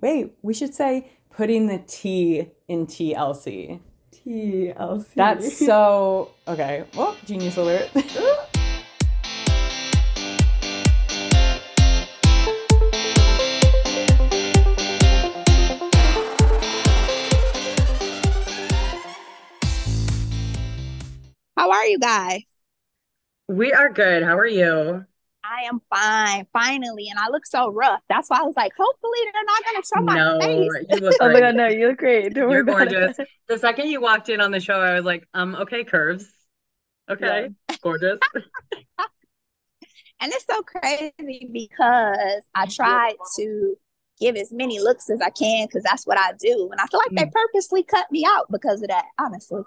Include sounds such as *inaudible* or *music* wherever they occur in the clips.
wait, we should say putting the T in TLC. TLC. That's so okay. Well, genius alert. *laughs* How are you guys? We are good. How are you? I am fine, finally. And I look so rough. That's why I was like, hopefully they're not gonna show my No, face. you look *laughs* Oh my god, no, you look great. Don't You're about gorgeous. it. The second you walked in on the show, I was like, um, okay, curves. Okay, gorgeous. *laughs* And it's so crazy because I tried to give as many looks as I can because that's what I do. And I feel like they Mm. purposely cut me out because of that, honestly.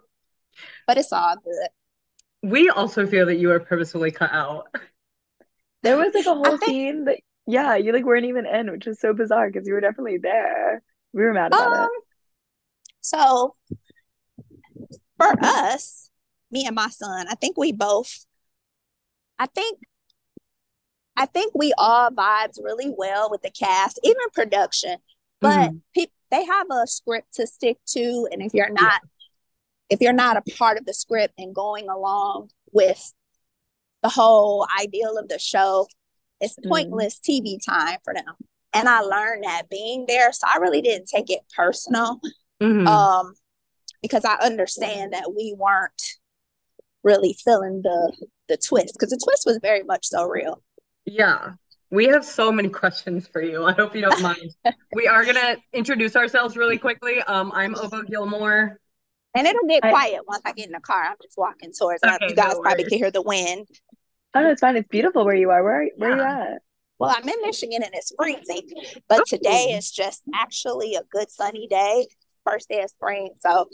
But it's all good. We also feel that you are purposefully cut out. *laughs* There was like a whole think- scene that yeah, you like weren't even in, which is so bizarre because you were definitely there. We were mad about Um, so for us, me and my son, I think we both, I think, I think we all vibes really well with the cast, even production. But Mhm. peop they have a script to stick to, and if you're not, if you're not a part of the script and going along with the whole ideal of the show, it's Mhm. pointless TV time for them. And I learned that being there, so I really didn't take it personal Mhm. um because I understand that we weren't really feeling the the twist because the twist was very much so real. Yeah, we have so many *laughs* questions for you. I hope you don't *laughs* mind. We are gonna introduce ourselves really quickly. Um, I'm Obo Gilmore. And it'll get I- quiet once I get in the car. I'm just walking towards Okay, you guys no probably worries. can hear the wind. It. Oh no, it's fine. It's beautiful where you are. Where where are you Yeah. at? Well, I'm in Michigan and it's freezing, but today is just actually a good sunny day, first day of spring. So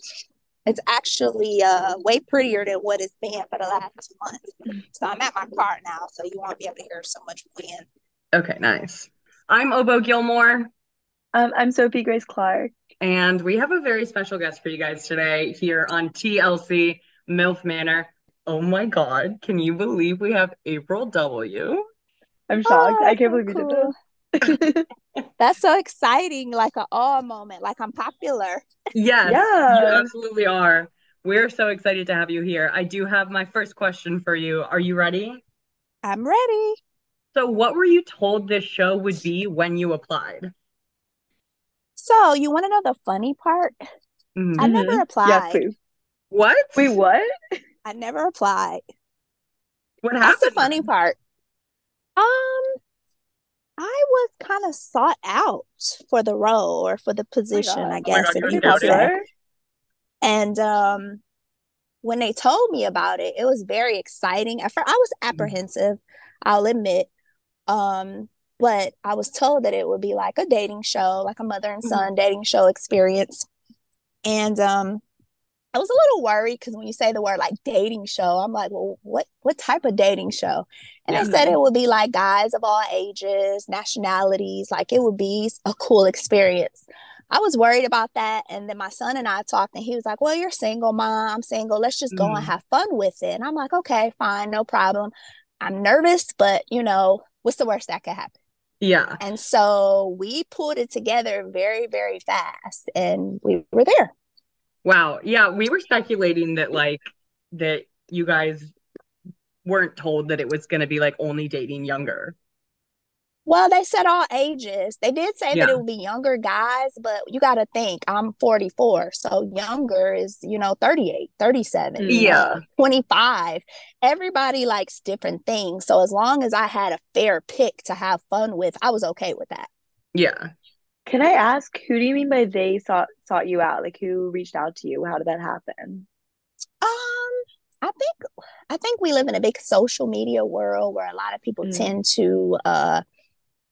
it's actually uh way prettier than what it's been for the last two months. So I'm at my car now, so you won't be able to hear so much wind. Okay, nice. I'm Obo Gilmore, Um, I'm Sophie Grace Clark. and we have a very special guest for you guys today here on TLC MILF Manor. Oh my God, can you believe we have April W? I'm shocked. Oh, I can't so believe you did this. *laughs* That's so exciting, like a awe moment, like I'm popular. Yes, you Yeah. absolutely are. We're so excited to have you here. I do have my first question for you. Are you ready? I'm ready. So, what were you told this show would be when you applied? So, you want to know the funny part? Mhm. I never Mhm. Yes, applied. please. What? Wait, what? I never applied. What happened? That's the funny part. Um, I was kind of sought out for the role or for the position, God. I Oh guess, God, if you're you You're could say. And um, when they told me about it, it was very exciting. At first, I was apprehensive, I'll admit. Um, but I was told that it would be like a dating show, like a mother and son dating show experience. And um, I was a little worried because when you say the word like dating show, I'm like, well, what what type of dating show? And Yeah. they said it would be like guys of all ages, nationalities, like it would be a cool experience. I was worried about that. And then my son and I talked, and he was like, Well, you're single, mom. I'm single. Let's just go Mhm. and have fun with it. And I'm like, Okay, fine, no problem. I'm nervous, but you know, what's the worst that could happen? Yeah. And so we pulled it together very, very fast, and we were there. Wow. Yeah, we were speculating that like that you guys weren't told that it was going to be like only dating younger. Well, they said all ages. They did say that it would be younger guys, but you got to think I'm 44. So younger is, you know, 38, 37, mm. Yeah. know, 25. Everybody likes different things. So as long as I had a fair pick to have fun with, I was okay with that. Yeah. Can I ask, who do you mean by they sought sought you out? Like who reached out to you? How did that happen? Um, I think I think we live in a big social media world where a lot of people Mm. tend to uh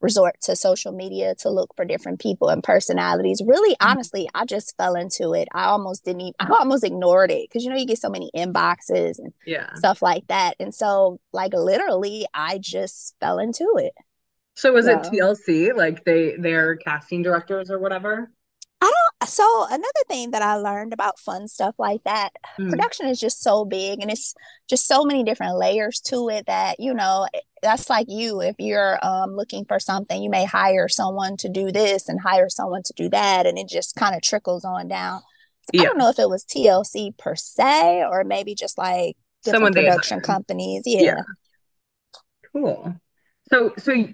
resort to social media to look for different people and personalities. Really, honestly, I just fell into it. I almost didn't even *laughs* I almost ignored it because you know you get so many inboxes and Yeah. stuff like that. And so like literally I just fell into it. So was it TLC like they their casting directors or whatever? I don't so another thing that I learned about fun stuff like that, Mm. production is just so big and it's just so many different layers to it that, you know, that's like you. If you're um, looking for something, you may hire someone to do this and hire someone to do that, and it just kind of trickles on down. I Yeah. don't know if it was TLC per se or maybe just like different they production companies. Yeah. Yeah. Cool. So, so,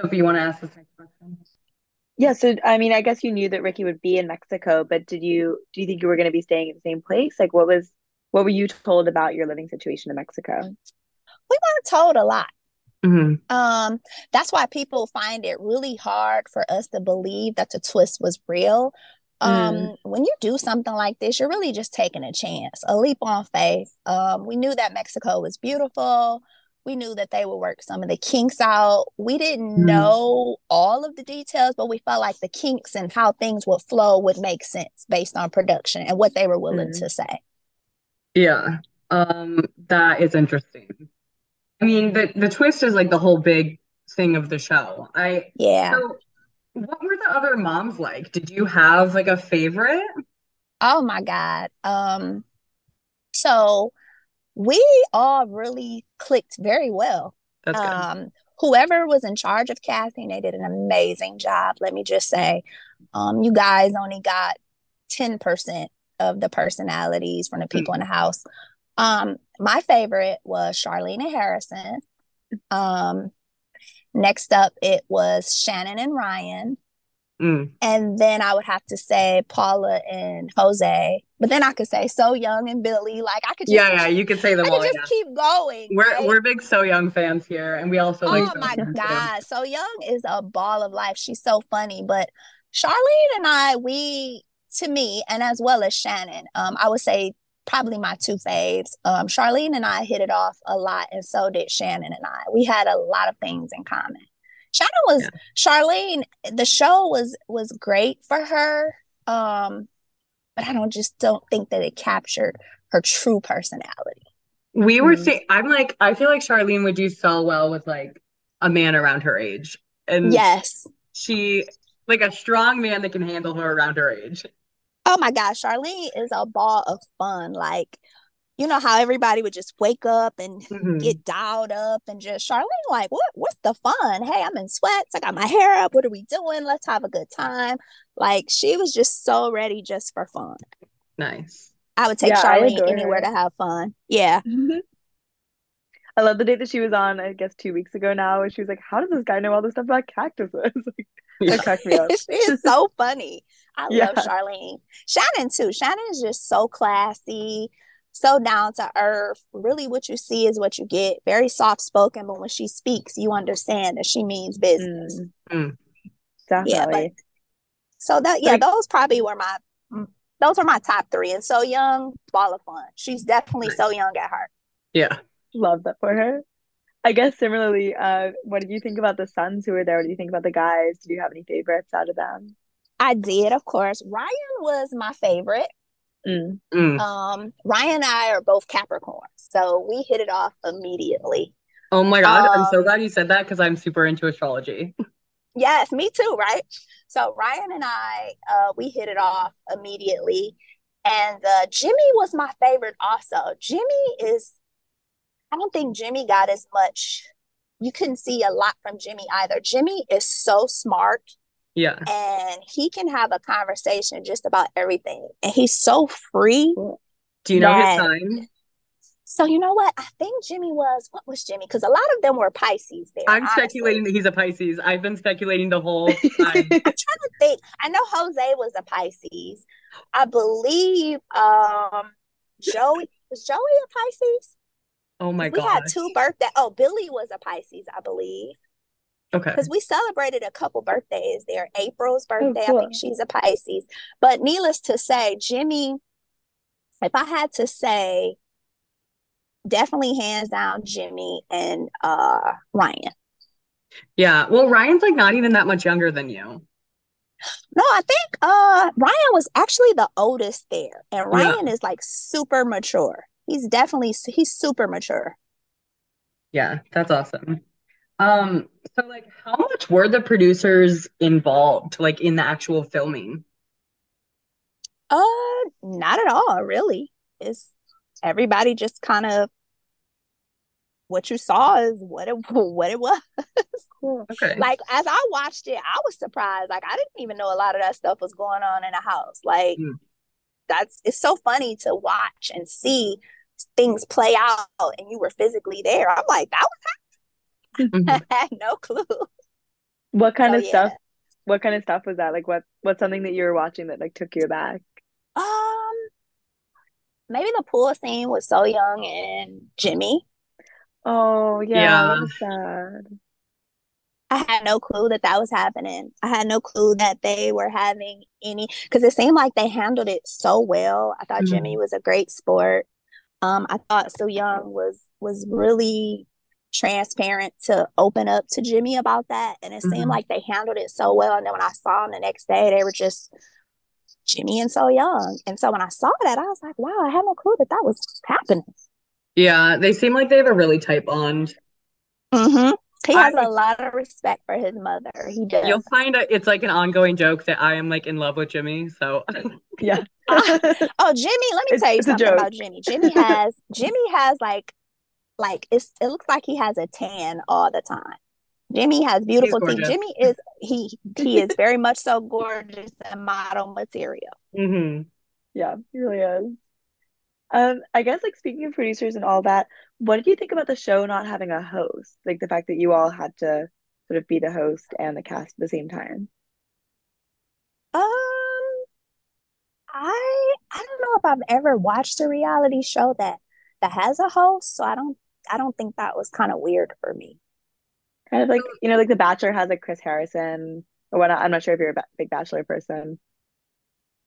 Sophie, you want to ask this next question? Yeah, so I mean, I guess you knew that Ricky would be in Mexico, but did you do you think you were going to be staying at the same place? Like, what was what were you told about your living situation in Mexico? We weren't told a lot. hmm Um, that's why people find it really hard for us to believe that the twist was real. Um, when you do something like this, you're really just taking a chance, a leap on faith. Um, we knew that Mexico was beautiful. We knew that they would work some of the kinks out. We didn't Mm. know all of the details, but we felt like the kinks and how things would flow would make sense based on production and what they were willing Mm. to say. Yeah. Um, that is interesting. I mean, the the twist is like the whole big thing of the show. I Yeah. so what were the other moms like? Did you have like a favorite? Oh my God. Um, so we all really clicked very well. That's good. Um, whoever was in charge of casting, they did an amazing job. Let me just say, um, you guys only got 10% of the personalities from the people in the house. Um, my favorite was Charlene and Harrison. Um, next up, it was Shannon and Ryan. Mm. And then I would have to say Paula and Jose. But then I could say So Young and Billy. Like I could just Yeah, yeah, you could say I them could all. just Yeah. keep going. We're right? we're big So Young fans here, and we also like Oh So my Young too. God. So Young is a ball of life. She's so funny. But Charlene and I, we, to me, and as well as Shannon, um, I would say probably my two faves. Um, Charlene and I hit it off a lot, and so did Shannon and I. We had a lot of things in common. Shannon was Yeah. Charlene, the show was was great for her. Um, but I don't just don't think that it captured her true personality. We were Mm. saying, I'm like, I feel like Charlene would do so well with like a man around her age, and Yes. she like a strong man that can handle her around her age. Oh my gosh, Charlene is a ball of fun. Like, you know how everybody would just wake up and Mhm. get dialed up and just Charlene, like, what what's the fun? Hey, I'm in sweats, I got my hair up. What are we doing? Let's have a good time. Like she was just so ready just for fun. Nice. I would take Yeah, Charlene adore anywhere her. to have fun. Yeah. I love the day that she was on, I guess two weeks ago now, and she was like, How does this guy know all this stuff about cactuses? *laughs* Like, Yeah. that cracked me up. *laughs* she is so funny. I *laughs* Yeah. love Charlene. Shannon too. Shannon is just so classy, so down to earth. Really, what you see is what you get. Very soft spoken, but when she speaks, you understand that she means business. Mm. Mm. Yeah, Definitely. So that yeah, Like- those probably were my mm, those were my top three. And so young, ball of fun. She's definitely so young at heart. Yeah. Love that for her. I guess similarly, uh, what did you think about the sons who were there? What do you think about the guys? Did you have any favorites out of them? I did, of course. Ryan was my favorite. Mm. Mm. Um, Ryan and I are both Capricorns, so we hit it off immediately. Oh my God, I'm so Um, glad you said that because I'm super into astrology. Yes, me too, right? So Ryan and I, uh, we hit it off immediately. And uh, Jimmy was my favorite also. Jimmy is, I don't think Jimmy got as much, you couldn't see a lot from Jimmy either. Jimmy is so smart Yeah. and he can have a conversation just about everything. And he's so free. Do you know his sign? So you know what? I think Jimmy was, what was Jimmy? Because a lot of them were Pisces there. I'm honestly. speculating that he's a Pisces. I've been speculating the whole *laughs* time. I'm trying to think. I know Jose was a Pisces. I believe um Joey was Joey a Pisces? Oh my god. we had two birthday. Oh, Billy was a Pisces, I believe, Okay. because we celebrated a couple birthdays there. April's birthday, I cool. think she's a Pisces. But needless to say, Jimmy, if I had to say, definitely hands down Jimmy and uh Ryan. Yeah. Well, Ryan's like not even that much younger than you. No, I think uh Ryan was actually the oldest there, and Yeah. Ryan is like super mature. He's definitely he's super mature. Yeah, that's awesome. Um, so like how much were the producers involved, like in the actual filming? Uh, not at all, really. It's everybody just kind of what you saw is what it *laughs* what it was. Cool. Okay. Like as I watched it, I was surprised. Like I didn't even know a lot of that stuff was going on in the house. Like Mm. that's it's so funny to watch and see things play out and you were physically there. I'm like, that was Mhm. *laughs* I had no clue. What kind So, of yeah. stuff? What kind of stuff was that? Like what? What's something that you were watching that like took you aback? Um maybe the pool scene with So Young and Jimmy. Oh yeah, Yeah. that sad. I had no clue that that was happening. I had no clue that they were having any because it seemed like they handled it so well. I thought Mhm. Jimmy was a great sport. Um, I thought So Young was was really transparent to open up to Jimmy about that, and it seemed Mhm. like they handled it so well. And then when I saw them the next day, they were just Jimmy and So Young. And so when I saw that, I was like, wow, I had no clue that that was happening. Yeah, they seem like they have a really tight bond. hmm He has a lot of respect for his mother. He does. You'll find a, it's like an ongoing joke that I am like in love with Jimmy. So Yeah. *laughs* *laughs* Oh, Jimmy, let me It's- tell you something about Jimmy. Jimmy has *laughs* Jimmy has like like it's it looks like he has a tan all the time. Jimmy has beautiful teeth. Jimmy is he he is very *laughs* much so gorgeous and model material. hmm Yeah, he really is. Um, I guess like speaking of producers and all that, what did you think about the show not having a host? Like the fact that you all had to sort of be the host and the cast at the same time. Um I I don't know if I've ever watched a reality show that that has a host, so I don't I don't think that was kind of weird for me. Kind of like, oh. you know, like The Bachelor has like Chris Harrison or whatnot. I'm not sure if you're a big Bachelor person.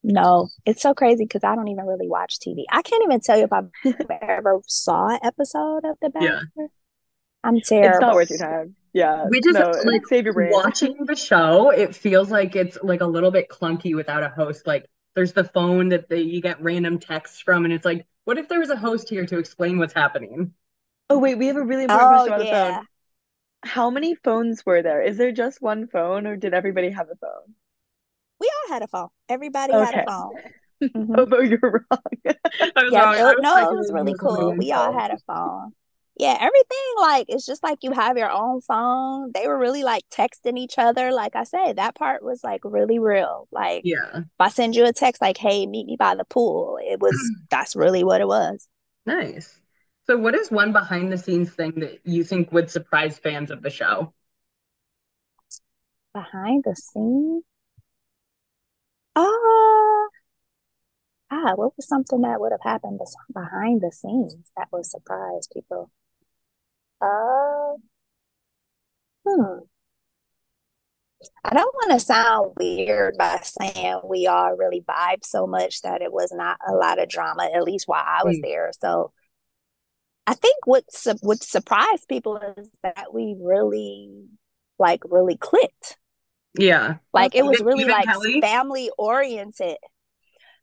No, it's so crazy because I don't even really watch TV. I can't even tell you if I've *laughs* ever saw an episode of The Yeah. Bachelor. I'm terrible. It's not worth your time. Yeah. We just, no, like, save your brain. watching the show, it feels like it's like a little bit clunky without a host. Like there's the phone that they, you get random texts from, and it's like, what if there was a host here to explain what's happening? Oh wait, we have a really important Oh question about the phone. How many phones were there? Is there just one phone or did everybody have a phone? We all had a phone. Everybody had a phone. *laughs* Mhm. Oh, but you're wrong. *laughs* I was Yeah, wrong. it- no, it was really "There's cool. We all had a phone. Yeah, everything like it's just like you have your own phone. They were really like texting each other. Like I said, that part was like really real. Like Yeah, if I send you a text like, "Hey, meet me by the pool," it was that's really what it was. nice. So, what is one behind the scenes thing that you think would surprise fans of the show? Behind the scenes, uh, ah, what was something that would have happened behind the scenes that would surprise people? Uh, hmm. I don't want to sound weird by saying we all really vibe so much that it was not a lot of drama, at least while I was Mm. there. So I think what su what surprised people is that we really like really clicked. Yeah, Like it was really even like Kelly? family oriented.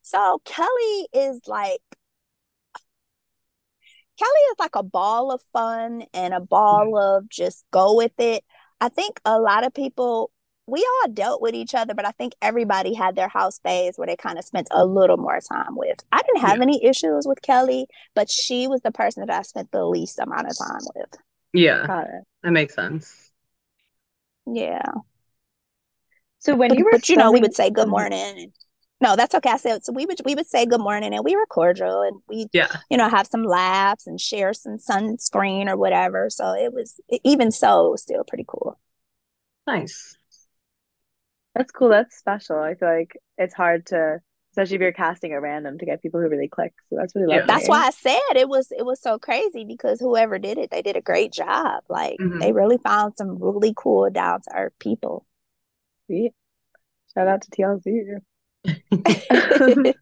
So Kelly is like Kelly is like a ball of fun and a ball mm-hmm. of just go with it. I think a lot of people we all dealt with each other, but I think everybody had their house phase where they kind of spent a little more time with. I didn't have Yeah. any issues with Kelly, but she was the person that I spent the least amount of time with. yeah, Got it. that makes sense. Yeah. So when But, you were but you know, we would say good morning. And, no, that's okay. I said so we would we would say good morning and we were cordial and we Yeah, you know have some laughs and share some sunscreen or whatever. So it was even so it was still pretty cool. nice. That's cool. That's special. I feel like it's hard to, especially if you're casting at random, to get people who really click. So that's really Yeah. lovely. That's why I said it was it was so crazy because whoever did it, they did a great job. Like Mhm. they really found some really cool down to earth people. Sweet. Shout out to TLC. *laughs* *laughs*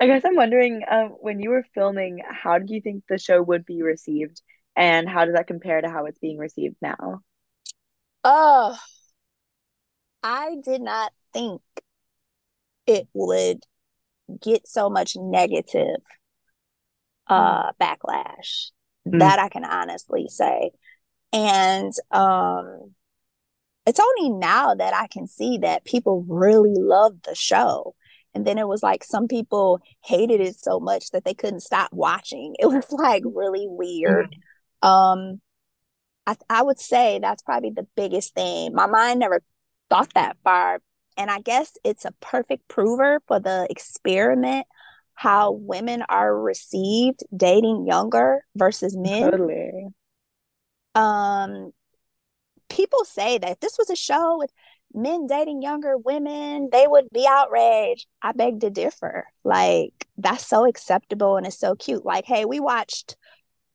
I guess I'm wondering, um, when you were filming, how do you think the show would be received, and how does that compare to how it's being received now? Oh, I did not think it would get so much negative uh backlash. Mm. That I can honestly say. And um it's only now that I can see that people really love the show. and then it was like some people hated it so much that they couldn't stop watching. *laughs* It was like really weird. Mm-hmm. Um I I would say that's probably the biggest thing. My mind never thought that far. And I guess it's a perfect prover for the experiment how women are received dating younger versus men. Totally. Um people say that if this was a show with men dating younger women, they would be outraged. I beg to differ. Like, that's so acceptable and it's so cute. Like, hey, we watched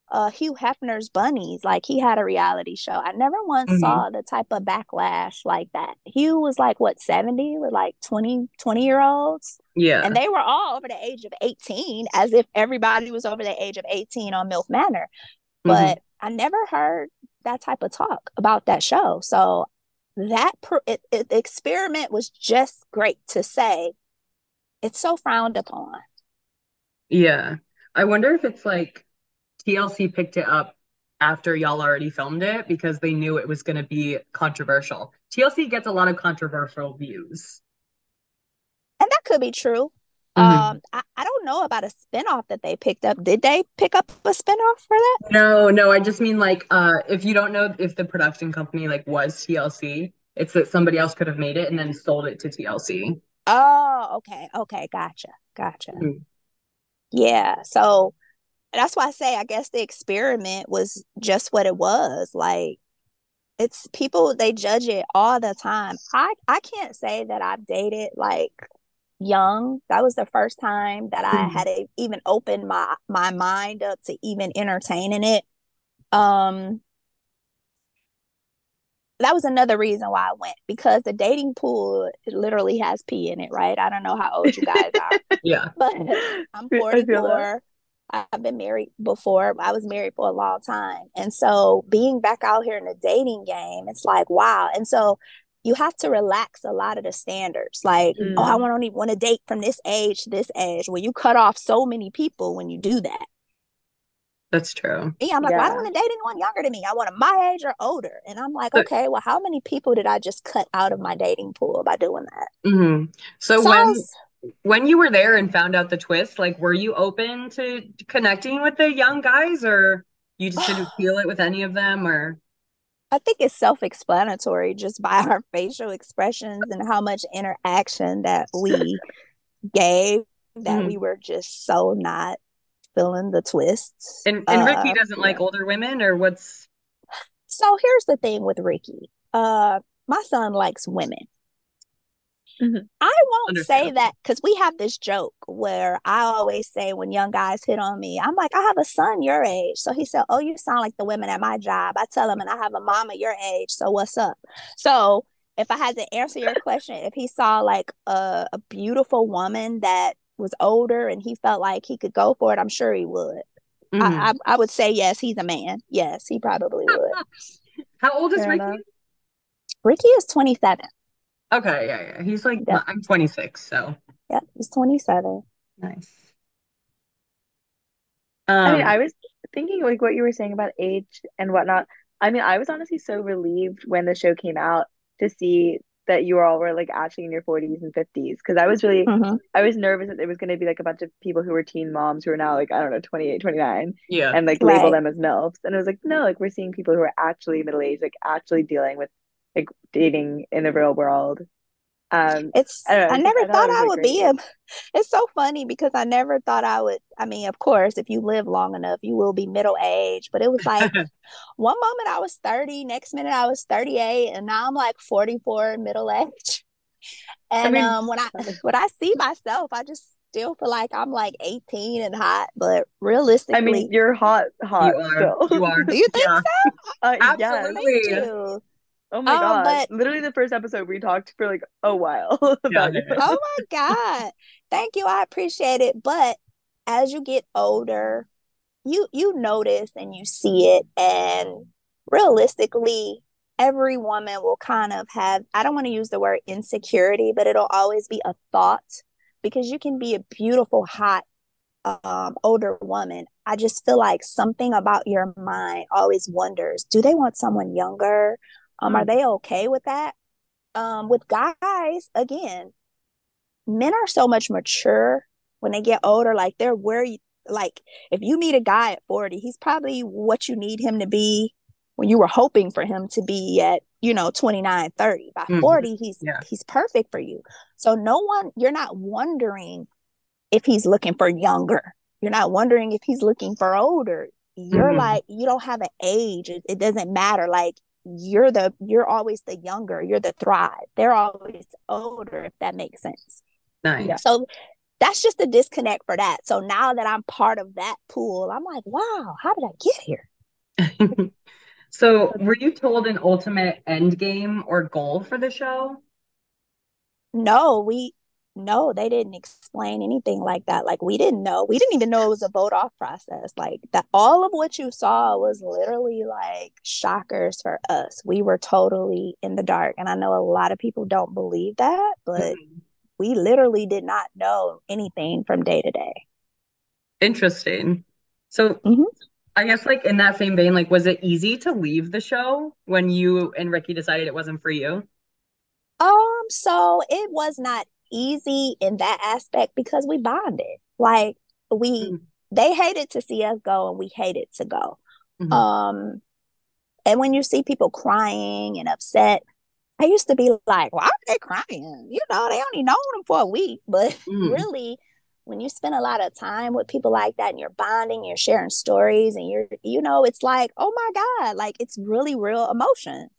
uh Hugh Hefner's Bunnies. Like he had a reality show. I never once mm-hmm. saw the type of backlash like that. Hugh was like what 70 with like 20 20 year olds. Yeah. And they were all over the age of 18 as if everybody was over the age of 18 on MILF Manor. Mm-hmm. But mm-hmm. I never heard that type of talk about that show. So that per- it, it, the experiment was just great to say it's so frowned upon yeah i wonder if it's like tlc picked it up after y'all already filmed it because they knew it was going to be controversial tlc gets a lot of controversial views and that could be true Mm-hmm. Um, I, I don't know about a spinoff that they picked up. Did they pick up a spinoff for that? No, no. I just mean like, uh, if you don't know if the production company like was TLC, it's that somebody else could have made it and then sold it to TLC. Oh, okay, okay, gotcha, gotcha. Mm-hmm. Yeah, so that's why I say I guess the experiment was just what it was. Like, it's people they judge it all the time. I I can't say that I've dated like young. That was the first time that I mm-hmm. had a, even opened my my mind up to even entertaining it. Um that was another reason why I went because the dating pool literally has pee in it, right? I don't know how old you guys are. *laughs* yeah. But I'm 44. I've been married before. I was married for a long time. And so being back out here in the dating game, it's like, wow. And so you have to relax a lot of the standards. Like, mm. oh, I mm. want to want to date from this age to this age. Well, you cut off so many people when you do that. That's true. Yeah, I'm like, yeah. well, I don't want to date anyone younger than me. I want a my age or older. And I'm like, okay, well, how many people did I just cut out of my dating pool by doing that? Mm-hmm. So, so when was, when you were there and found out the twist, like, were you open to connecting with the young guys, or you just didn't *sighs* feel it with any of them, or? I think it's self explanatory just by *laughs* our facial expressions and how much interaction that we gave that mm-hmm. we were just so not feeling the twists. And, and Ricky uh, doesn't yeah. like older women or what's so here's the thing with Ricky. Uh my son likes women. Mm-hmm. I won't say that because we have this joke where I always say when young guys hit on me, I'm like, I have a son your age. So he said, Oh, you sound like the women at my job. I tell him, and I have a mama your age. So what's up? So if I had to answer your question, if he saw like a, a beautiful woman that was older and he felt like he could go for it, I'm sure he would. Mm-hmm. I, I, I, would say yes, he's a man. Yes, he probably would. *laughs* How old is Ricky? Enough. Ricky is 27. Okay, yeah, yeah. He's like yeah. I'm 26, so yeah, he's 27. Nice. Um, I mean, I was thinking like what you were saying about age and whatnot. I mean, I was honestly so relieved when the show came out to see that you all were like actually in your 40s and 50s because I was really mm-hmm. I was nervous that there was going to be like a bunch of people who were teen moms who are now like I don't know 28 29 yeah and like label them as milfs and it was like no like we're seeing people who are actually middle aged like actually dealing with like dating in the real world. Um, it's I, know, I never I thought, thought I would be a. *laughs* It's so funny because I never thought I would. I mean, of course, if you live long enough, you will be middle age. But it was like *laughs* one moment I was thirty, next minute I was thirty eight, and now I'm like forty four, middle age. *laughs* And I mean, um, when I when I see myself, I just still feel like I'm like 18 and hot, but realistically, I mean, you're hot, hot. You are. You are. Do you think yeah. so? Uh, Absolutely. Yes. Oh my um, god! But... Literally, the first episode we talked for like a while *laughs* about yeah, Oh my god! Thank you, I appreciate it. But as you get older, you you notice and you see it, and realistically, every woman will kind of have. I don't want to use the word insecurity, but it'll always be a thought because you can be a beautiful, hot um, older woman, I just feel like something about your mind always wonders do they want someone younger? Um, are mm. they okay with that? Um, with guys, again, men are so much mature when they get older. Like they're where you like if you meet a guy at 40, he's probably what you need him to be when you were hoping for him to be at, you know, 29, 30. By Mhm. 40, he's Yeah. he's perfect for you. So no one you're not wondering if he's looking for younger. You're not wondering if he's looking for older. You're Mhm. like you don't have an age. It, it doesn't matter. Like you're the you're always the younger. You're the thrive. They're always older if that makes sense. Nice. So that's just a disconnect for that. So now that I'm part of that pool, I'm like, wow, how did I get here? *laughs* So, *laughs* were you told an ultimate end game or goal for the show? No, we no, they didn't explain anything like that. Like we didn't know. We didn't even know it was a vote off process. Like that all of what you saw was literally like shockers for us. We were totally in the dark. And I know a lot of people don't believe that, but Mhm. we literally did not know anything from day to day. Interesting. So, Mhm. I guess like in that same vein, like was it easy to leave the show when you and Ricky decided it wasn't for you? Um, so it was not easy in that aspect because we bonded. Like we Mm. they hated to see us go and we hated to go. Mhm. Um, and when you see people crying and upset, I used to be like, why are they crying? You know, they only known them for a week. *laughs* But Mm. really, when you spend a lot of time with people like that and you're bonding, you're sharing stories, and you're, you know, it's like, oh my God, like it's really real emotions.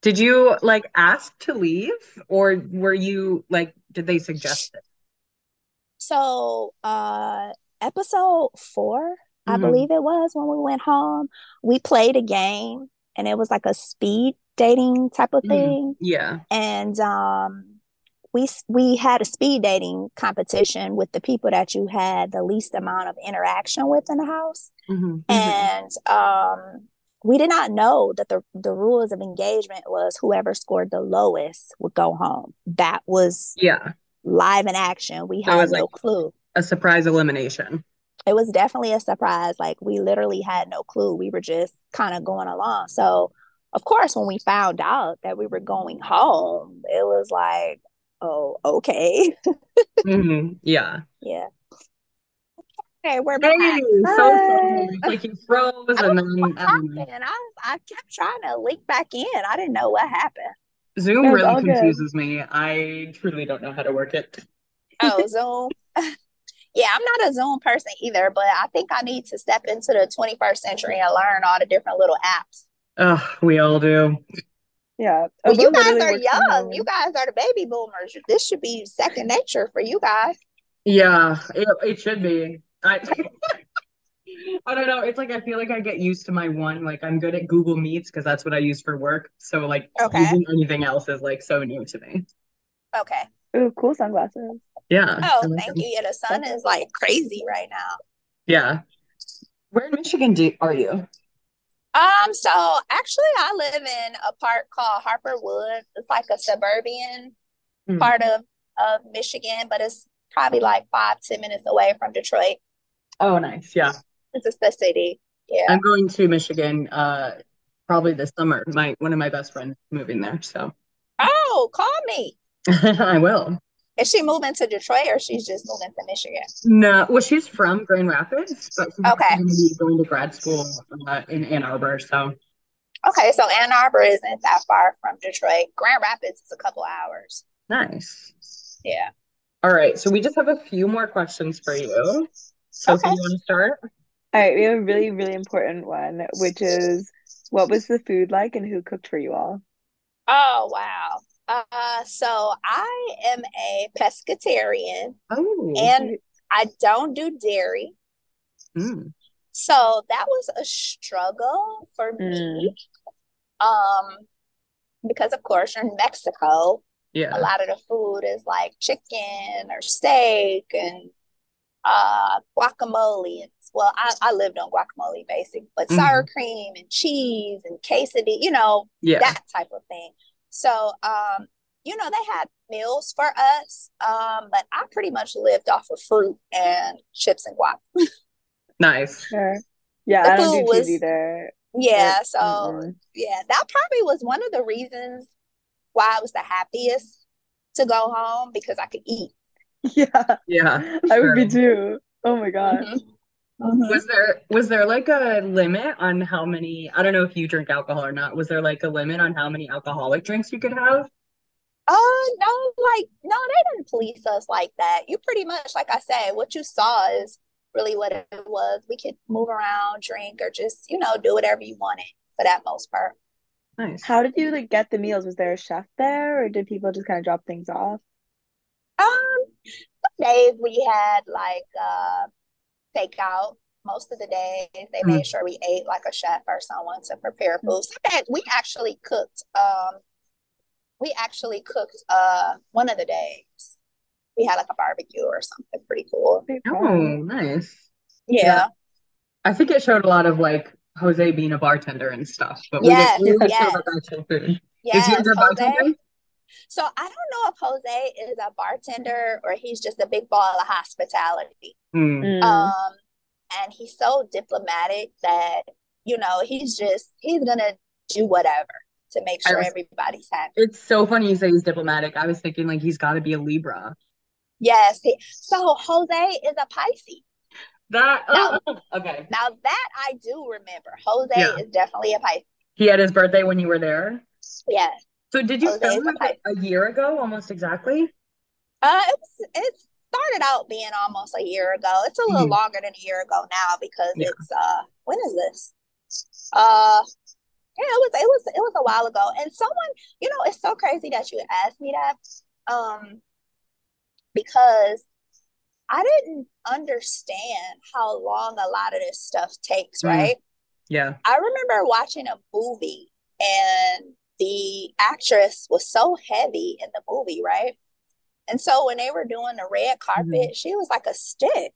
Did you like ask to leave or were you like, did they suggest it? So, uh, episode four, I Mhm. believe it was when we went home, we played a game and it was like a speed dating type of Mhm. thing. Yeah. And um, we we had a speed dating competition with the people that you had the least amount of interaction with in the house. Mhm. And um, we did not know that the the rules of engagement was whoever scored the lowest would go home. That was Yeah. live in action. We had no like- clue. A surprise elimination. It was definitely a surprise. Like we literally had no clue. We were just kind of going along. So, of course, when we found out that we were going home, it was like, oh, okay. *laughs* Mhm. Yeah. yeah. Okay, we're back. Hey, so Hi. Like you froze I and then what I happened. I I kept trying to link back in. I didn't know what happened. Zoom No, really all good. confuses me. I truly don't know how to work it. Oh, *laughs* Zoom. *laughs* Yeah, I'm not a Zoom person either, but I think I need to step into the 21st century and learn all the different little apps. Ugh, we all do. Yeah. Well, you guys are young. home. You guys are the baby boomers. This should be second nature for you guys. Yeah, it, it should be. I I don't know. It's like I feel like I get used to my one. Like I'm good at Google Meets because that's what I use for work. So like Okay. using anything else is like so new to me. Okay. Ooh, cool sunglasses. Yeah. Oh, like thank them. you. Yeah, the sun is like crazy right now. Yeah. Where in Michigan do are you? Um, so actually I live in a part called Harper Woods. It's like a suburban Hmm. part of, of Michigan, but it's probably like five, ten minutes away from Detroit. Oh, nice. Yeah. It's just the city. Yeah. I'm going to Michigan uh probably this summer. My one of my best friends moving there, so Oh, call me. *laughs* I will. Is she moving to Detroit or she's just moving to Michigan? No, well, she's from Grand Rapids, but she's Okay. going to be going to grad school uh, in Ann Arbor. So Okay, so Ann Arbor isn't that far from Detroit. Grand Rapids is a couple hours. nice. Yeah. All right, so we just have a few more questions for you. So, Okay. you want to start? All right, we have a really, really important one, which is what was the food like and who cooked for you all? Oh, wow. Uh, so I am a pescatarian Oh, and I don't do dairy. mm, So that was a struggle for me. Um, because of course you're in Mexico, Yeah. a lot of the food is like chicken or steak and uh guacamole. And, well, I, I lived on guacamole basic, but sour cream and cheese and quesadilla, you know, Yeah. that type of thing. So, um, you know, they had meals for us, um, but I pretty much lived off of fruit and chips and guac. *laughs* Nice. Sure. Yeah, The I don't food do cheese was- either. Yeah, It- so mm-mm. yeah, that probably was one of the reasons why I was the happiest to go home because I could eat. *laughs* Yeah, Yeah, I would be too. Oh my God. Mhm. Mhm. Was there was there like a limit on how many, I don't know if you drink alcohol or not, was there like a limit on how many alcoholic drinks you could have? Uh, no, like, no, they didn't police us like that. You pretty much, like I said, what you saw is really what it was. We could move around, drink, or just, you know, do whatever you wanted for that most part. Nice. How did you like get the meals? Was there a chef there, or did people just kind of drop things off? Days we had like uh takeout. Most of the days they Mm. made sure we ate like a chef or someone to prepare food. Some days we actually cooked. Um, we actually cooked uh one of the days. We had like a barbecue or something pretty cool. Oh, nice. Yeah. I think it showed a lot of like Jose being a bartender and stuff, but we Yes, we didn't show yes. actual food. Is he a bartender? So I don't know if Jose is a bartender or he's just a big ball of hospitality. Hmm. Mm. Um, and he's so diplomatic that, you know, he's just he's gonna do whatever to make sure was, everybody's happy. it's so funny you say he's diplomatic. I was thinking like he's got to be a Libra. Yes. He, so Jose is a Pisces. That, Now, oh, okay. now that I do remember. Jose Yeah. is definitely a Pisces. He had his birthday when you were there. Yes. So did you Jose is film a it a year ago, almost exactly? Uh, it was, it started out being almost a year ago. It's a little Mhm. longer than a year ago now because Yeah. it's uh when is this? Uh yeah, it was it was it was a while ago. And someone, you know, it's so crazy that you asked me that. Um because I didn't understand how long a lot of this stuff takes, Mm. right? Yeah. I remember watching a movie and the actress was so heavy in the movie, right? And so when they were doing the red carpet, she was like a stick.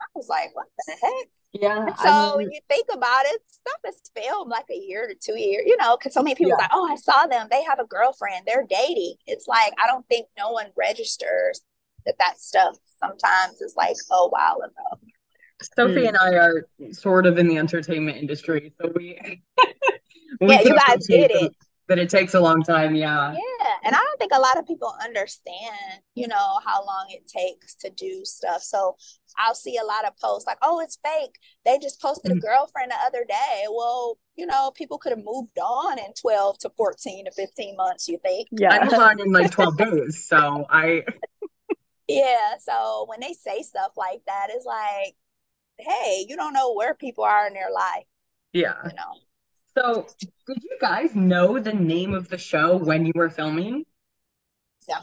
I was like, what the heck? Yeah, And I so when you think about it, stuff is filmed like a year to two years, you know, because so many people yeah. like, oh, I saw them. They have a girlfriend. They're dating. It's like, I don't think no one registers that that stuff sometimes is like a while ago. Sophie Mm. and I are sort of in the entertainment industry, so we *laughs* we Yeah, you guys did get that, it. That it takes a long time. Yeah. Yeah, and I don't think a lot of people understand, you know, how long it takes to do stuff. So I'll see a lot of posts like, "Oh, it's fake. They just posted a Mm. girlfriend the other day." Well, you know, people could have moved on in 12 to 14 to 15 months, you think? Yeah. I moved on in like 12 *laughs* days, so I Yeah, so when they say stuff like that, it's like, "Hey, you don't know where people are in their life, yeah. you know." So, did you guys know the name of the show when you were filming? Yeah.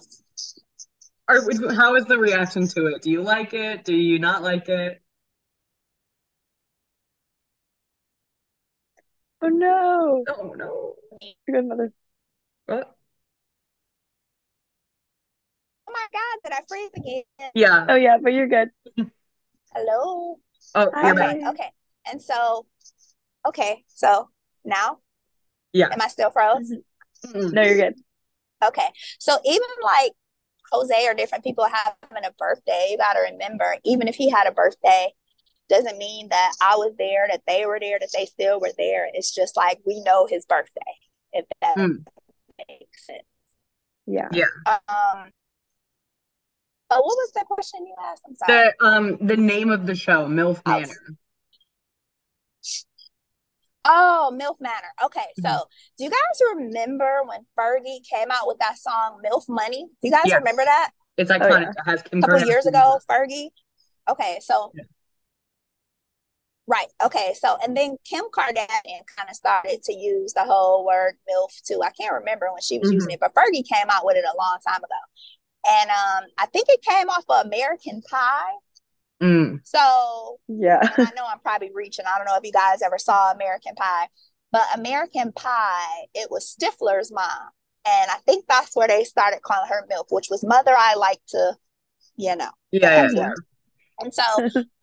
Or would- how was the reaction to it? Do you like it? Do you not like it? Oh no. Oh no. Your grandmother. What? Oh my God, did I freeze again? Yeah. Oh yeah, but you're good. Hello? Oh, you're. Okay, Hi. okay. And so, okay, so now Yeah. am I still froze? Mhm. Mm-mm. No, you're good. Okay. So even like Jose or different people having a birthday, you gotta remember, even if he had a birthday, doesn't mean that I was there, that they were there, that they still were there. It's just like we know his birthday, if that Mm. makes sense. Yeah. Yeah. Um, but what was the question you asked? I'm sorry. The um the name of the show, MILF Oh, Manor. Oh, MILF Manor. Okay, so do you guys remember when Fergie came out with that song MILF Money? Do you guys Yes. remember that? It's Oh iconic. yeah. It has Kim A couple years Kardashian. ago, Fergie. Okay, so Yeah. right. Okay, so and then Kim Kardashian kind of started to use the whole word MILF too. I can't remember when she was using Mhm. it, but Fergie came out with it a long time ago. And um, I think it came off of American Pie. Mm. So Yeah. I know I'm probably reaching. I don't know if you guys ever saw American Pie, but American Pie, it was Stifler's mom. And I think that's where they started calling her MILF, which was Mother I Like to, you know, Yeah, yeah, yeah. And so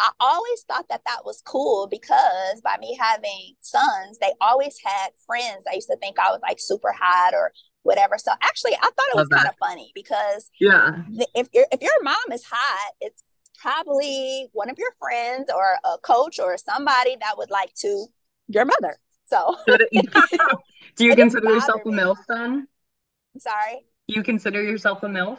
I always thought that that was cool because by me having sons, they always had friends. I used to think I was like super hot or whatever. So actually, I thought it was kind of funny because Yeah. if your if your mom is hot, it's probably one of your friends or a coach or somebody that would like to your mother. So *laughs* Do you consider yourself a. MILF then? I'm sorry. you consider yourself a MILF?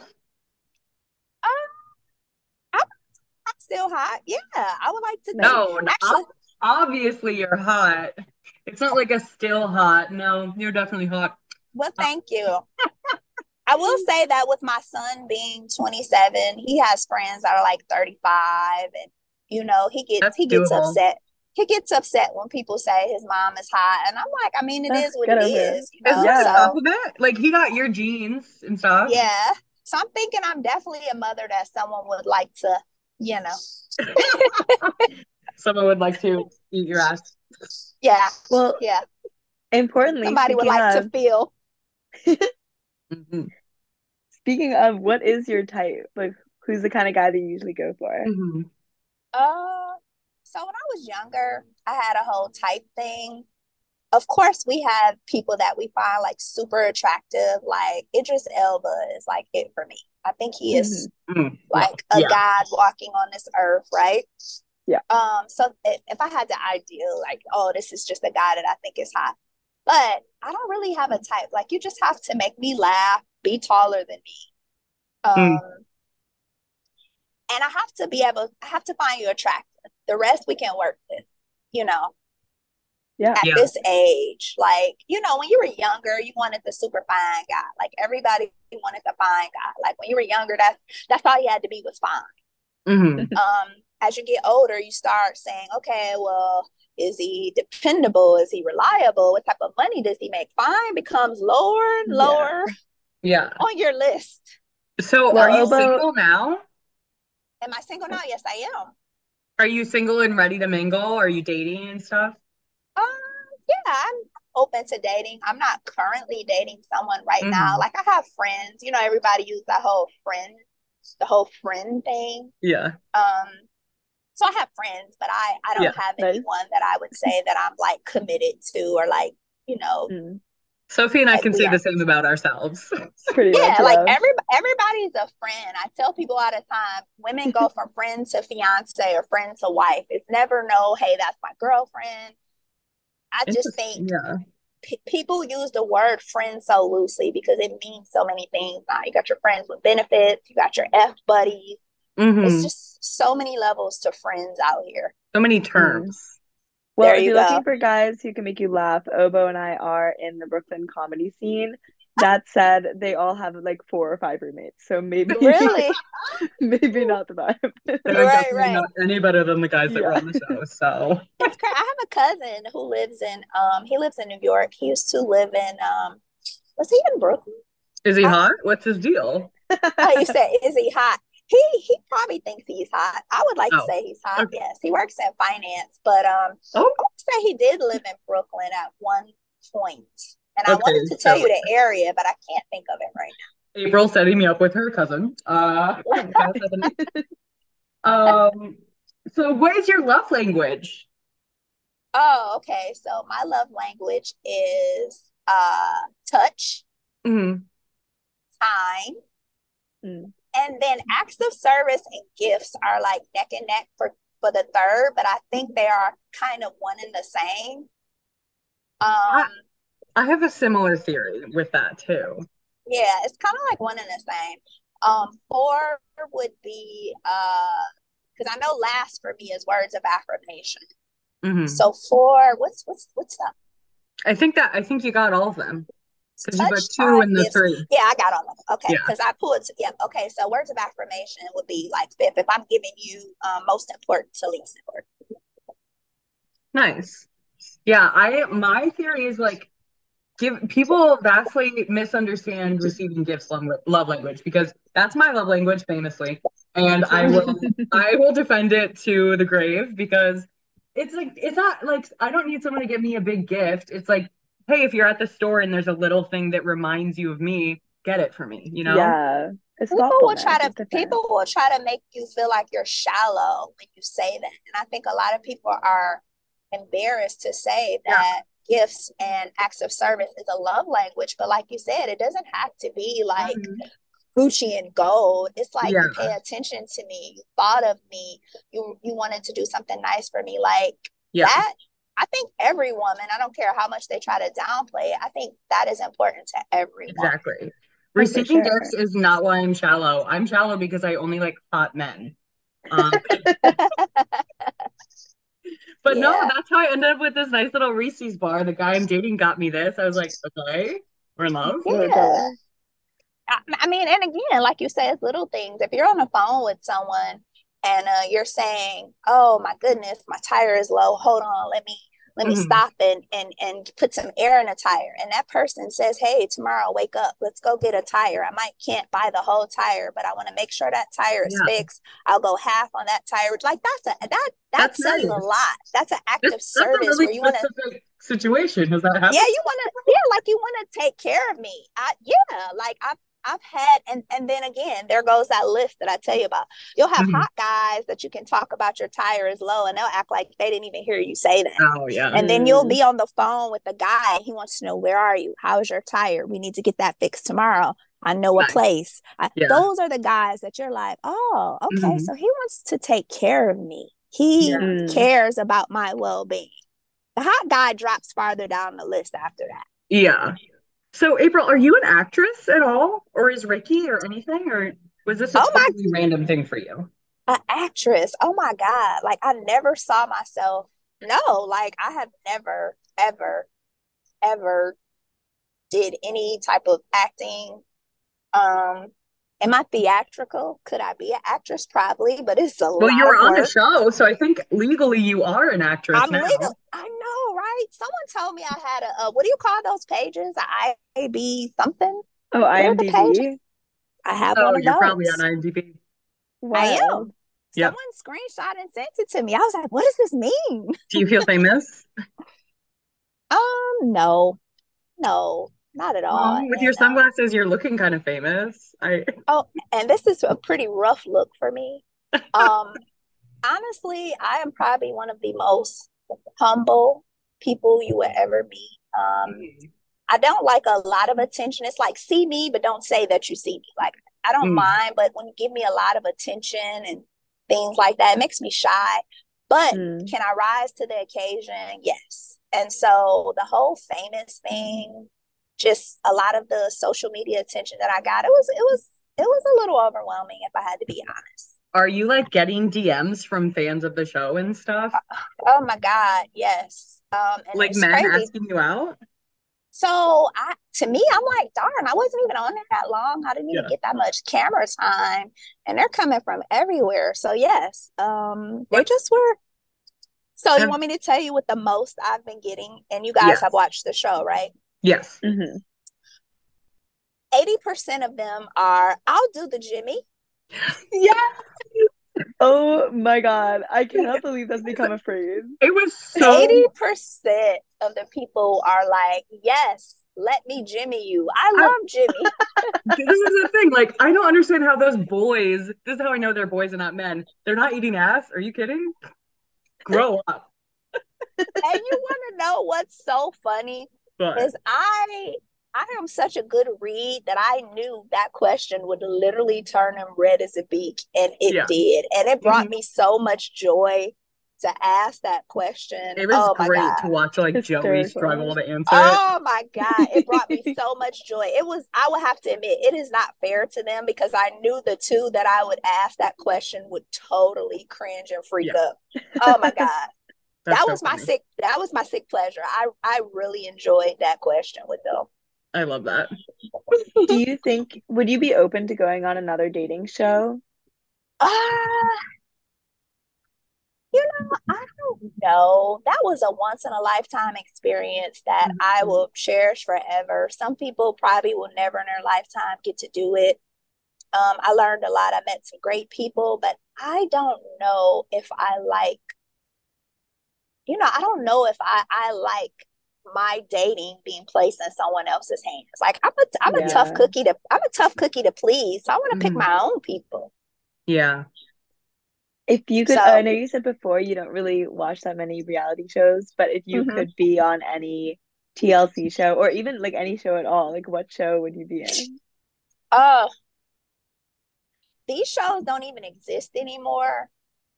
I'm still hot. Yeah, I would like to think. No, Actually, obviously you're hot. It's not like a still hot. No, you're definitely hot. well, thank you. I will say that with my son being 27, he has friends that are like 35 and you know, he gets That's he gets doable. upset. He gets upset when people say his mom is hot. And I'm like, I mean, it That's is what good it of him. is, you know. Yeah. that enough So of it? Like he got your genes and stuff. yeah. So I'm thinking I'm definitely a mother that someone would like to, you know. *laughs* Someone would like to eat your ass. Yeah. Well, Yeah. importantly, Somebody would like of to feel. Mhm. Speaking of what is your type? Like who's the kind of guy that you usually go for? Mhm. Uh, so when I was younger, I had a whole type thing. Of course, we have people that we find like super attractive, like Idris Elba is like it for me. I think he is Mm. like a yeah. god walking on this earth, right? Yeah. Um, so if, if I had the ideal, like, oh, this is just a guy that I think is hot. But I don't really have a type. Like you just have to make me laugh, be taller than me. Um, Mm. and I have to be able, I have to find you attractive. The rest we can work with, you know, Yeah. at Yeah. this age. Like, you know, when you were younger, you wanted the super fine guy. Like everybody wanted the fine guy. Like when you were younger, that's that's all you had to be was fine. Mhm. *laughs* Um, as you get older, you start saying, okay, well, is he dependable? Is he reliable? What type of money does he make? Fine becomes lower and Yeah. lower Yeah. on your list. So Well, are you Obo- single now? Am I single now? Yes, I am. Are you single and ready to mingle? Are you dating and stuff? Um, yeah, I'm open to dating. I'm not currently dating someone right now. Mhm. Like I have friends, you know, everybody uses that whole friend, the whole friend thing. Yeah. Um, so I have friends, but I I don't Yeah. have Nice. anyone that I would say that I'm like committed to or like, you know, Mm. Sophie and I can say are- the same about ourselves. Pretty Yeah, much, like yeah. every everybody's a friend. I tell people all the time, women go from friend to fiance or friend to wife. It's never no, hey, that's my girlfriend. I just Interesting. think Yeah. p- people use the word friend so loosely because it means so many things. Now you got your friends with benefits, you got your F buddies. Mhm. It's just so many levels to friends out here. So many terms. Well, There if you you're looking for guys who can make you laugh, Obo and I are in the Brooklyn comedy scene. That said, they all have like four or five roommates, so maybe Really? *laughs* maybe not the vibe. *laughs* They're Right, definitely right. not any better than the guys that were on the show. So *laughs* It's crazy. I have a cousin who lives in um he lives in New York. He used to live in um was he in Brooklyn? is he I- hot? What's his deal? Oh, you said, is he hot? He he probably thinks he's hot. I would like Oh, to say he's hot. okay. Yes, he works in finance, but um, Oh, I would say he did live in Brooklyn at one point, and I wanted to tell so- you the area, but I can't think of it right now. April setting me up with her cousin. Uh, *laughs* *laughs* um, so what is your love language? Oh, okay. So my love language is uh touch, Mhm. time, Mm. And then acts of service and gifts are like neck and neck for for the third, but I think they are kind of one and the same. Um. I have a similar theory with that too. Yeah, it's kind of like one and the same. Um, four would be uh, because I know last for me is words of affirmation. Mhm. So four, what's what's what's up? I think that I think you got all of them because you got two in the gifts. three. Yeah, I got all of them. Okay, Yeah. because I pulled. Yeah, okay. So words of affirmation would be like fifth. If I'm giving you um, most important to least important. Nice. Yeah, I my theory is like give people vastly misunderstand receiving gifts love, love language because that's my love language famously and I will *laughs* I will defend it to the grave because it's like it's not like I don't need someone to give me a big gift. It's like, hey, if you're at the store and there's a little thing that reminds you of me, get it for me, you know? Yeah, it's People will try to It's people will try to make you feel like you're shallow when you say that. And I think a lot of people are embarrassed to say Yeah. that gifts and acts of service is a love language. But like you said, it doesn't have to be like Mhm. Gucci and gold. It's like you pay attention to me, you thought of me, you you wanted to do something nice for me. Like Yeah. that I think every woman, I don't care how much they try to downplay it, I think that is important to every woman. Exactly. Receiving sure. dicks is not why I'm shallow. I'm shallow because I only like hot men. Um, *laughs* but no, that's how I ended up with this nice little Reese's bar. The guy I'm dating got me this. I was like, okay, we're in love. Yeah. I, I mean, and again, like you said, little things. If you're on the phone with someone and uh, you're saying, "Oh my goodness, my tire is low. Hold on, let me let me Mhm. stop and and and put some air in a tire." And that person says, "Hey, tomorrow, wake up. Let's go get a tire. I might can't buy the whole tire, but I want to make sure that tire is Yeah. fixed. I'll go half on that tire." Like that's a that that That's says a lot. That's an act of service really where you want to situation. Has that happened? yeah you want to yeah like you want to take care of me i yeah like i've i've had and and then again there goes that list that i tell you about you'll have Mhm. hot guys that you can talk about your tire is low and they'll act like they didn't even hear you say that Oh yeah. and then you'll Mm. be on the phone with the guy he wants to know where are you how's your tire we need to get that fixed tomorrow i know a place I, Yeah. those are the guys that you're like oh okay Mhm. so he wants to take care of me he Yeah. Cares about my well-being the hot guy drops farther down the list after that Yeah. So April, are you an actress at all? Or is Ricky or anything? Or was this a Oh my- totally random thing for you? an actress. Oh my God. Like I never saw myself. No, like I have never, ever, ever did any type of acting. Um, am I theatrical? Could I be an actress? Probably, but it's a lot. Well, you were of on the show, so I think legally you are an actress I'm now. legal. I know, right? Someone told me I had a, a what do you call those pages? A IAB something. Oh, are IMDb. I have Oh, one of you're probably on IMDb. I Wow. am. Yep. Someone screenshot and sent it to me. I was like, what does this mean? Do you feel *laughs* famous? Um, no, no, not at all. Um, with your um, sunglasses, you're looking kind of famous. I *laughs* oh, and this is a pretty rough look for me. Um, honestly, I am probably one of the most humble people you will ever meet. Um, I don't like a lot of attention. It's like see me, but don't say that you see me. Like I don't Mm. mind, but when you give me a lot of attention and things like that, it makes me shy. But Mm. can I rise to the occasion? Yes. And so the whole famous thing, just a lot of the social media attention that I got, it was it was it was a little overwhelming if I had to be honest. Are you like getting DMs from fans of the show and stuff? Oh my God, yes. Um, and Like men crazy. asking you out? So I to me, I'm like, darn, I wasn't even on there that long. I didn't even Yeah. get that much camera time. And they're coming from everywhere. So yes, um, they just were. So you want me to tell you what the most I've been getting? And you guys have watched the show, right? Yes. Mhm. 80% of them are, I'll do the Jimmy. *laughs* Yeah. Oh my God. I cannot believe that's become a phrase. It was so 80% of the people are like, yes, let me Jimmy you. I I- love Jimmy. *laughs* this is the thing. Like, I don't understand how those boys, this is how I know they're boys and not men. They're not eating ass. Are you kidding? Grow up. and you want to know what's so funny? But is I I am such a good read that I knew that question would literally turn him red as a beak, and it Yeah. did, and it brought Mhm. me so much joy to ask that question. it was oh my great god! to watch like Joey Hysterical. struggle to answer it. Oh my god! It brought me *laughs* so much joy. It was I would have to admit it is not fair to them because I knew the two that I would ask that question would totally cringe and freak Yeah. up. Oh my god! That's that so was my funny. sick. That was my sick pleasure. I I really enjoyed that question with them. I love that. *laughs* Do you think, would you be open to going on another dating show? Ah, you know, I don't know. That was a once in a lifetime experience that I Mhm. will cherish forever. Some people probably will never in their lifetime get to do it. Um, I learned a lot. I met some great people, but I don't know if I like, you know, I don't know if I, I like my dating being placed in someone else's hands. Like I'm a I'm a tough cookie to I'm a tough cookie to please. So I want to pick Mhm. my own people. Yeah. If you could, So- I know you said before you don't really watch that many reality shows, but if you Mhm. could be on any TLC show or even like any show at all, like what show would you be in? Oh, these shows don't even exist anymore.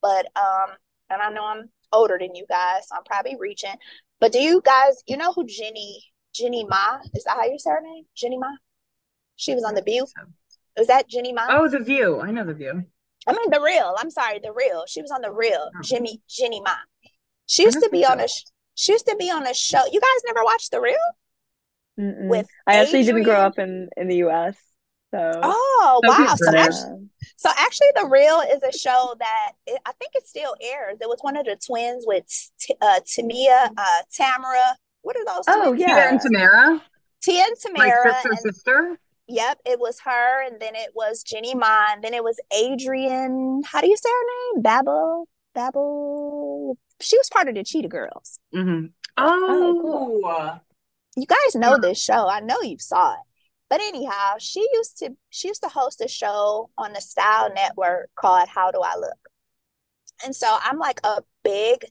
But um, and I know I'm older than you guys, so I'm probably reaching. But do you guys, you know who Jenny Jenny Ma is? That how you say her name? Jenny Ma? She was on The View. Was that Jenny Ma? Oh, The View. I know The View. I mean The Real. I'm sorry, The Real. She was on The Real. Oh. Jimmy Jenny Ma. She used to be on so. a she used to be on a show. You guys never watched The Real Mm-mm. with I actually didn't grow up in in the US, so Oh So wow! So actually, so actually, The Real is a show that it, I think it still airs. It was one of the twins with T- uh, Tamia, uh, Tamera. What are those Oh twins? Tia yeah. and Tamera, Tia and like Tamera, sister and sister. Yep, it was her, and then it was Jenny Ma, and then it was Adrienne. How do you say her name? Babel, Babel. She was part of the Cheetah Girls. hmm Oh, cool. Oh, You guys know this show. I know you saw it. But anyhow, she used to she used to host a show on the Style Network called How Do I Look? And so I'm like a big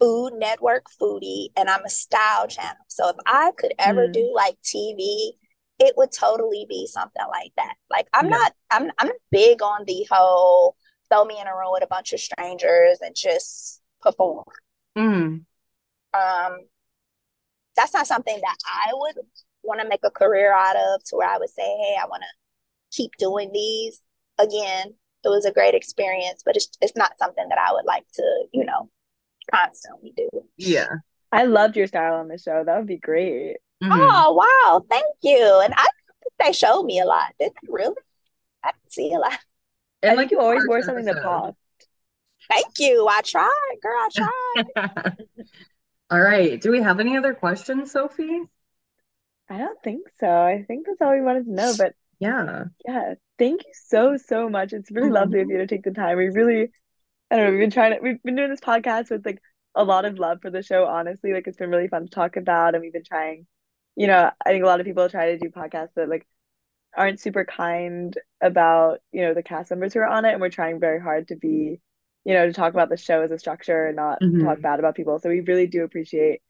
Food Network foodie, and I'm a style channel. So if I could ever Mm. do like TV, it would totally be something like that. Like I'm Yeah. not I'm I'm big on the whole throw me in a room with a bunch of strangers and just perform. Mm. Um, that's not something that I would want to make a career out of to where I would say, hey, I want to keep doing these. Again, it was a great experience, but it's it's not something that I would like to, you know, constantly do. Yeah. I loved your style on the show. That would be great. Mhm. Oh, wow, thank you. And I think they showed me a lot. Did they really? I didn't see a lot. I And think you always wore something that episode. popped. Thank you. I tried, girl. I tried. *laughs* All right. Do we have any other questions, Sophie? I don't think so. I think that's all we wanted to know. But Yeah. yeah, thank you so, so much. It's really Mhm. lovely of you to take the time. We really, I don't know, we've been trying to, we've been doing this podcast with like a lot of love for the show, honestly. Like it's been really fun to talk about, and we've been trying, you know, I think a lot of people try to do podcasts that like aren't super kind about, you know, the cast members who are on it, and we're trying very hard to be, you know, to talk about the show as a structure and not Mhm. talk bad about people. So we really do appreciate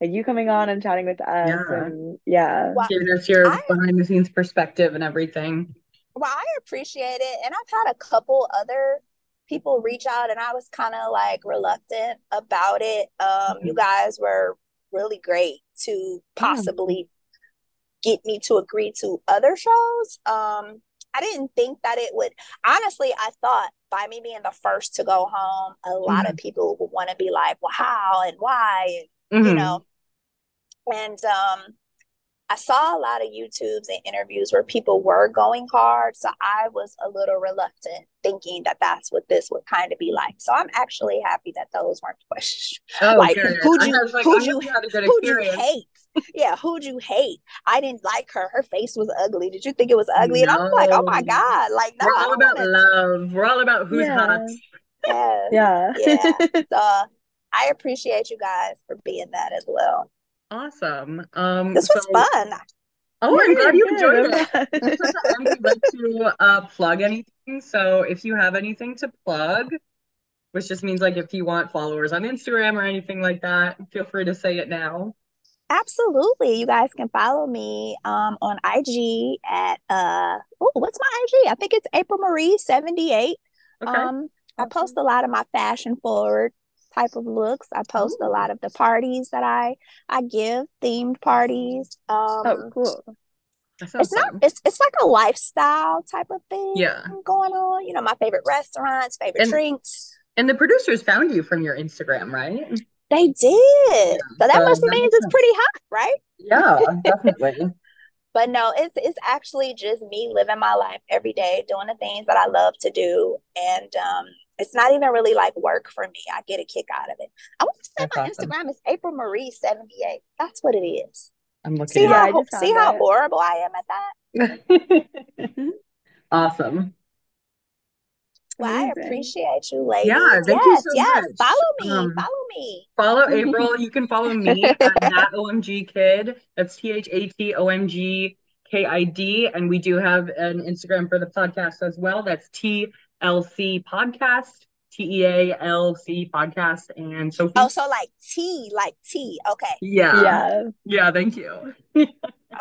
like you coming on and chatting with us, Yeah. and yeah. Wow. Giving us your I- behind the scenes perspective and everything. Well, I appreciate it. And I've had a couple other people reach out, and I was kind of like reluctant about it. Um, you Mhm. guys were really great to possibly get me to agree to other shows. Um, I didn't think that it would, honestly, I thought by me being the first to go home, a lot of people would want to be like, wow, and why, and you Mhm. know. And um, I saw a lot of YouTubes and interviews where people were going hard, so I was a little reluctant, thinking that that's what this would kind of be like. So I'm actually happy that those weren't questions. Oh, Like, good. who'd you- like, who'd you- hope you had a good Who'd you hate? Yeah, who'd you hate? I didn't like her. Her face was ugly. Did you think it was ugly? And I'm like, oh my God, like no, We're all about wanna- love. We're all about who's Yeah. hot. Yeah, Yeah. yeah. *laughs* So I appreciate you guys for being that as well. Awesome. Um, This was so- fun. Oh, I'm glad you enjoyed it. I'm Just glad. at the end, we'd like to uh, plug anything. So if you have anything to plug, which just means like if you want followers on Instagram or anything like that, feel free to say it now. Absolutely. You guys can follow me um, on IG at uh oh, what's my IG? I think it's April Marie 78. Okay. Um, I post a lot of my fashion forward type of looks. I post a lot of the parties that I I give, themed parties. Um, Oh, cool. It's not it's it's like a lifestyle type of thing Yeah. going on. You know, my favorite restaurants, favorite And- drinks. And the producers found you from your Instagram, right? They did. So that must means it's pretty hot, right? Yeah, *laughs* definitely. But no, it's it's actually just me living my life every day, doing the things that I love to do. And um it's not even really like work for me. I get a kick out of it. I want to say That's my awesome. Instagram is April Marie 78. That's what it is. I'm looking See at Yeah, how see how it. horrible I am at that? *laughs* Awesome. Well, I appreciate you, ladies. Yeah, thank you yes, so yes. much. Follow me. Um, follow me. Follow *laughs* April. You can follow me at that OMG kid. That's T H A T O M G K I D. And we do have an Instagram for the podcast as well. That's TeaLC Podcast, T E A L C Podcast. And Sophie. Oh, so like T, like T. Okay. yeah. Yeah. Yeah, thank you. *laughs*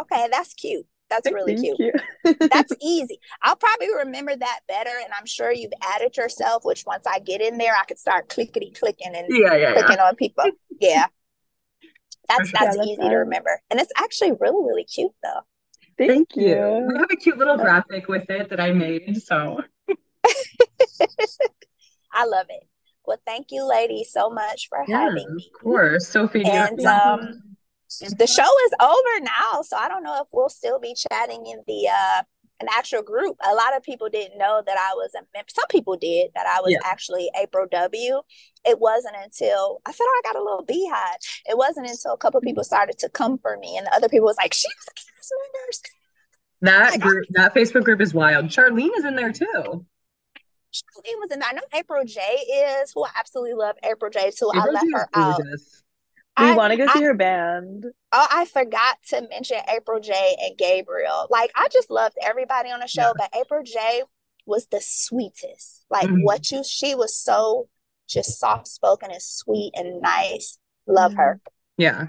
Okay, that's cute. That's really Thank cute. you. That's easy. I'll probably remember that better, and I'm sure you've added yourself. Which once I get in there, I could start clickety clicking and Yeah, yeah, yeah. clicking on people. Yeah, that's sure. that's Yeah, that's easy to remember, and it's actually really really cute though. Thank, Thank you. you. We have a cute little graphic with it that I made. So, *laughs* I love it. Well, thank you, ladies, so much for yeah, having me. of course. Sophie, do you have And um, the show is over now, so I don't know if we'll still be chatting in the uh an actual group. A lot of people didn't know that I was a member. Some people did that I was Yeah. actually April W. It wasn't until I said, "Oh, I got a little beehive." It wasn't until a couple people started to come for me, and the other people was like, "She was a cast member." That Like, group, that Facebook group is wild. Charlene is in there too. Charlene was in that. I know April J is who I absolutely love. April J too. I left her out. We want to go I see her band. Oh, I forgot to mention April J and Gabriel. Like, I just loved everybody on the show, Yeah. but April J was the sweetest. Like, Mhm. what you, she was so just soft spoken and sweet and nice. Love her. Yeah,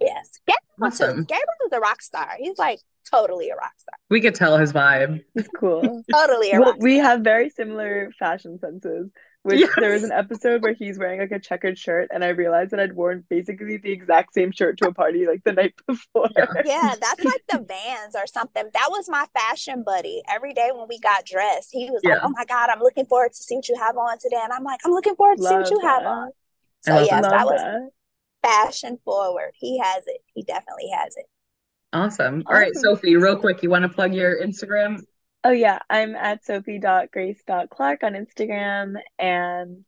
Yes. Gabriel, too. awesome. Gabriel is a rock star. He's like totally a rock star. We could tell his vibe. It's *laughs* cool. Totally a Well, rock we have very similar fashion senses, which there was an episode where he's wearing like a checkered shirt, and I realized that I'd worn basically the exact same shirt to a party like the night *laughs* before. Yeah. Yeah, that's like the *laughs* Vans or something. That was my fashion buddy. Every day when we got dressed, he was like, "Oh my God, I'm looking forward to see what you have on today," and I'm like, "I'm looking forward to see what Love you have on." So love yes, that was fashion forward. He has it. He definitely has it. Awesome. All right, Awesome. Sophie, real quick, you want to plug your Instagram? Oh yeah, I'm at sophie.grace.clark on Instagram and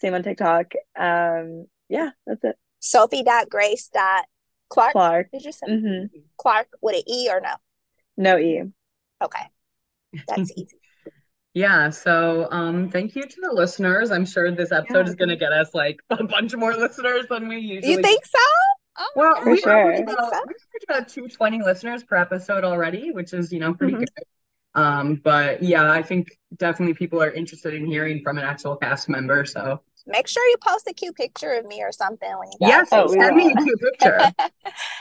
same on TikTok. Um, yeah, that's it. Sophie.grace.clark. Clark. Did you say hmm Clark with an E or no? No E. Okay, that's *laughs* easy. Yeah, so um thank you to the listeners. I'm sure this episode Yeah. is gonna get us like a bunch more listeners than we usually. You think so? Oh Well, we sure. average about so? we about 220 listeners per episode already, which is, you know, pretty Mhm. good. Um, but yeah, I think definitely people are interested in hearing from an actual cast member. So Make sure you post a cute picture of me or something when you guys yes, Oh, send me a cute *laughs* picture. I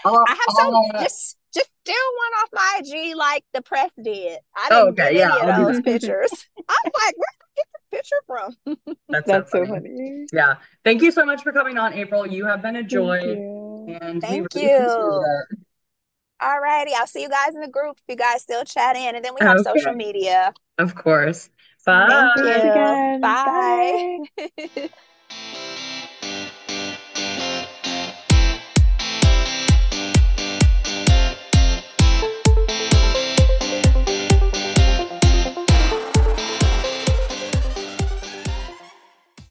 I'll, have some I'll, uh, just just steal one off my IG like the press did. I Oh, didn't okay, get any I'll do of those *laughs* pictures. I'm like, where did I get the picture from? that's *laughs* so That's so funny. funny. Yeah. Thank you so much for coming on, April. You have been a Thank joy you. Um, and Thank really you. it. Alrighty, I'll see you guys in the group if you guys still chat in, and then we have social media. Of course. Thank Bye. Thanks you. again. Bye. Bye. *laughs*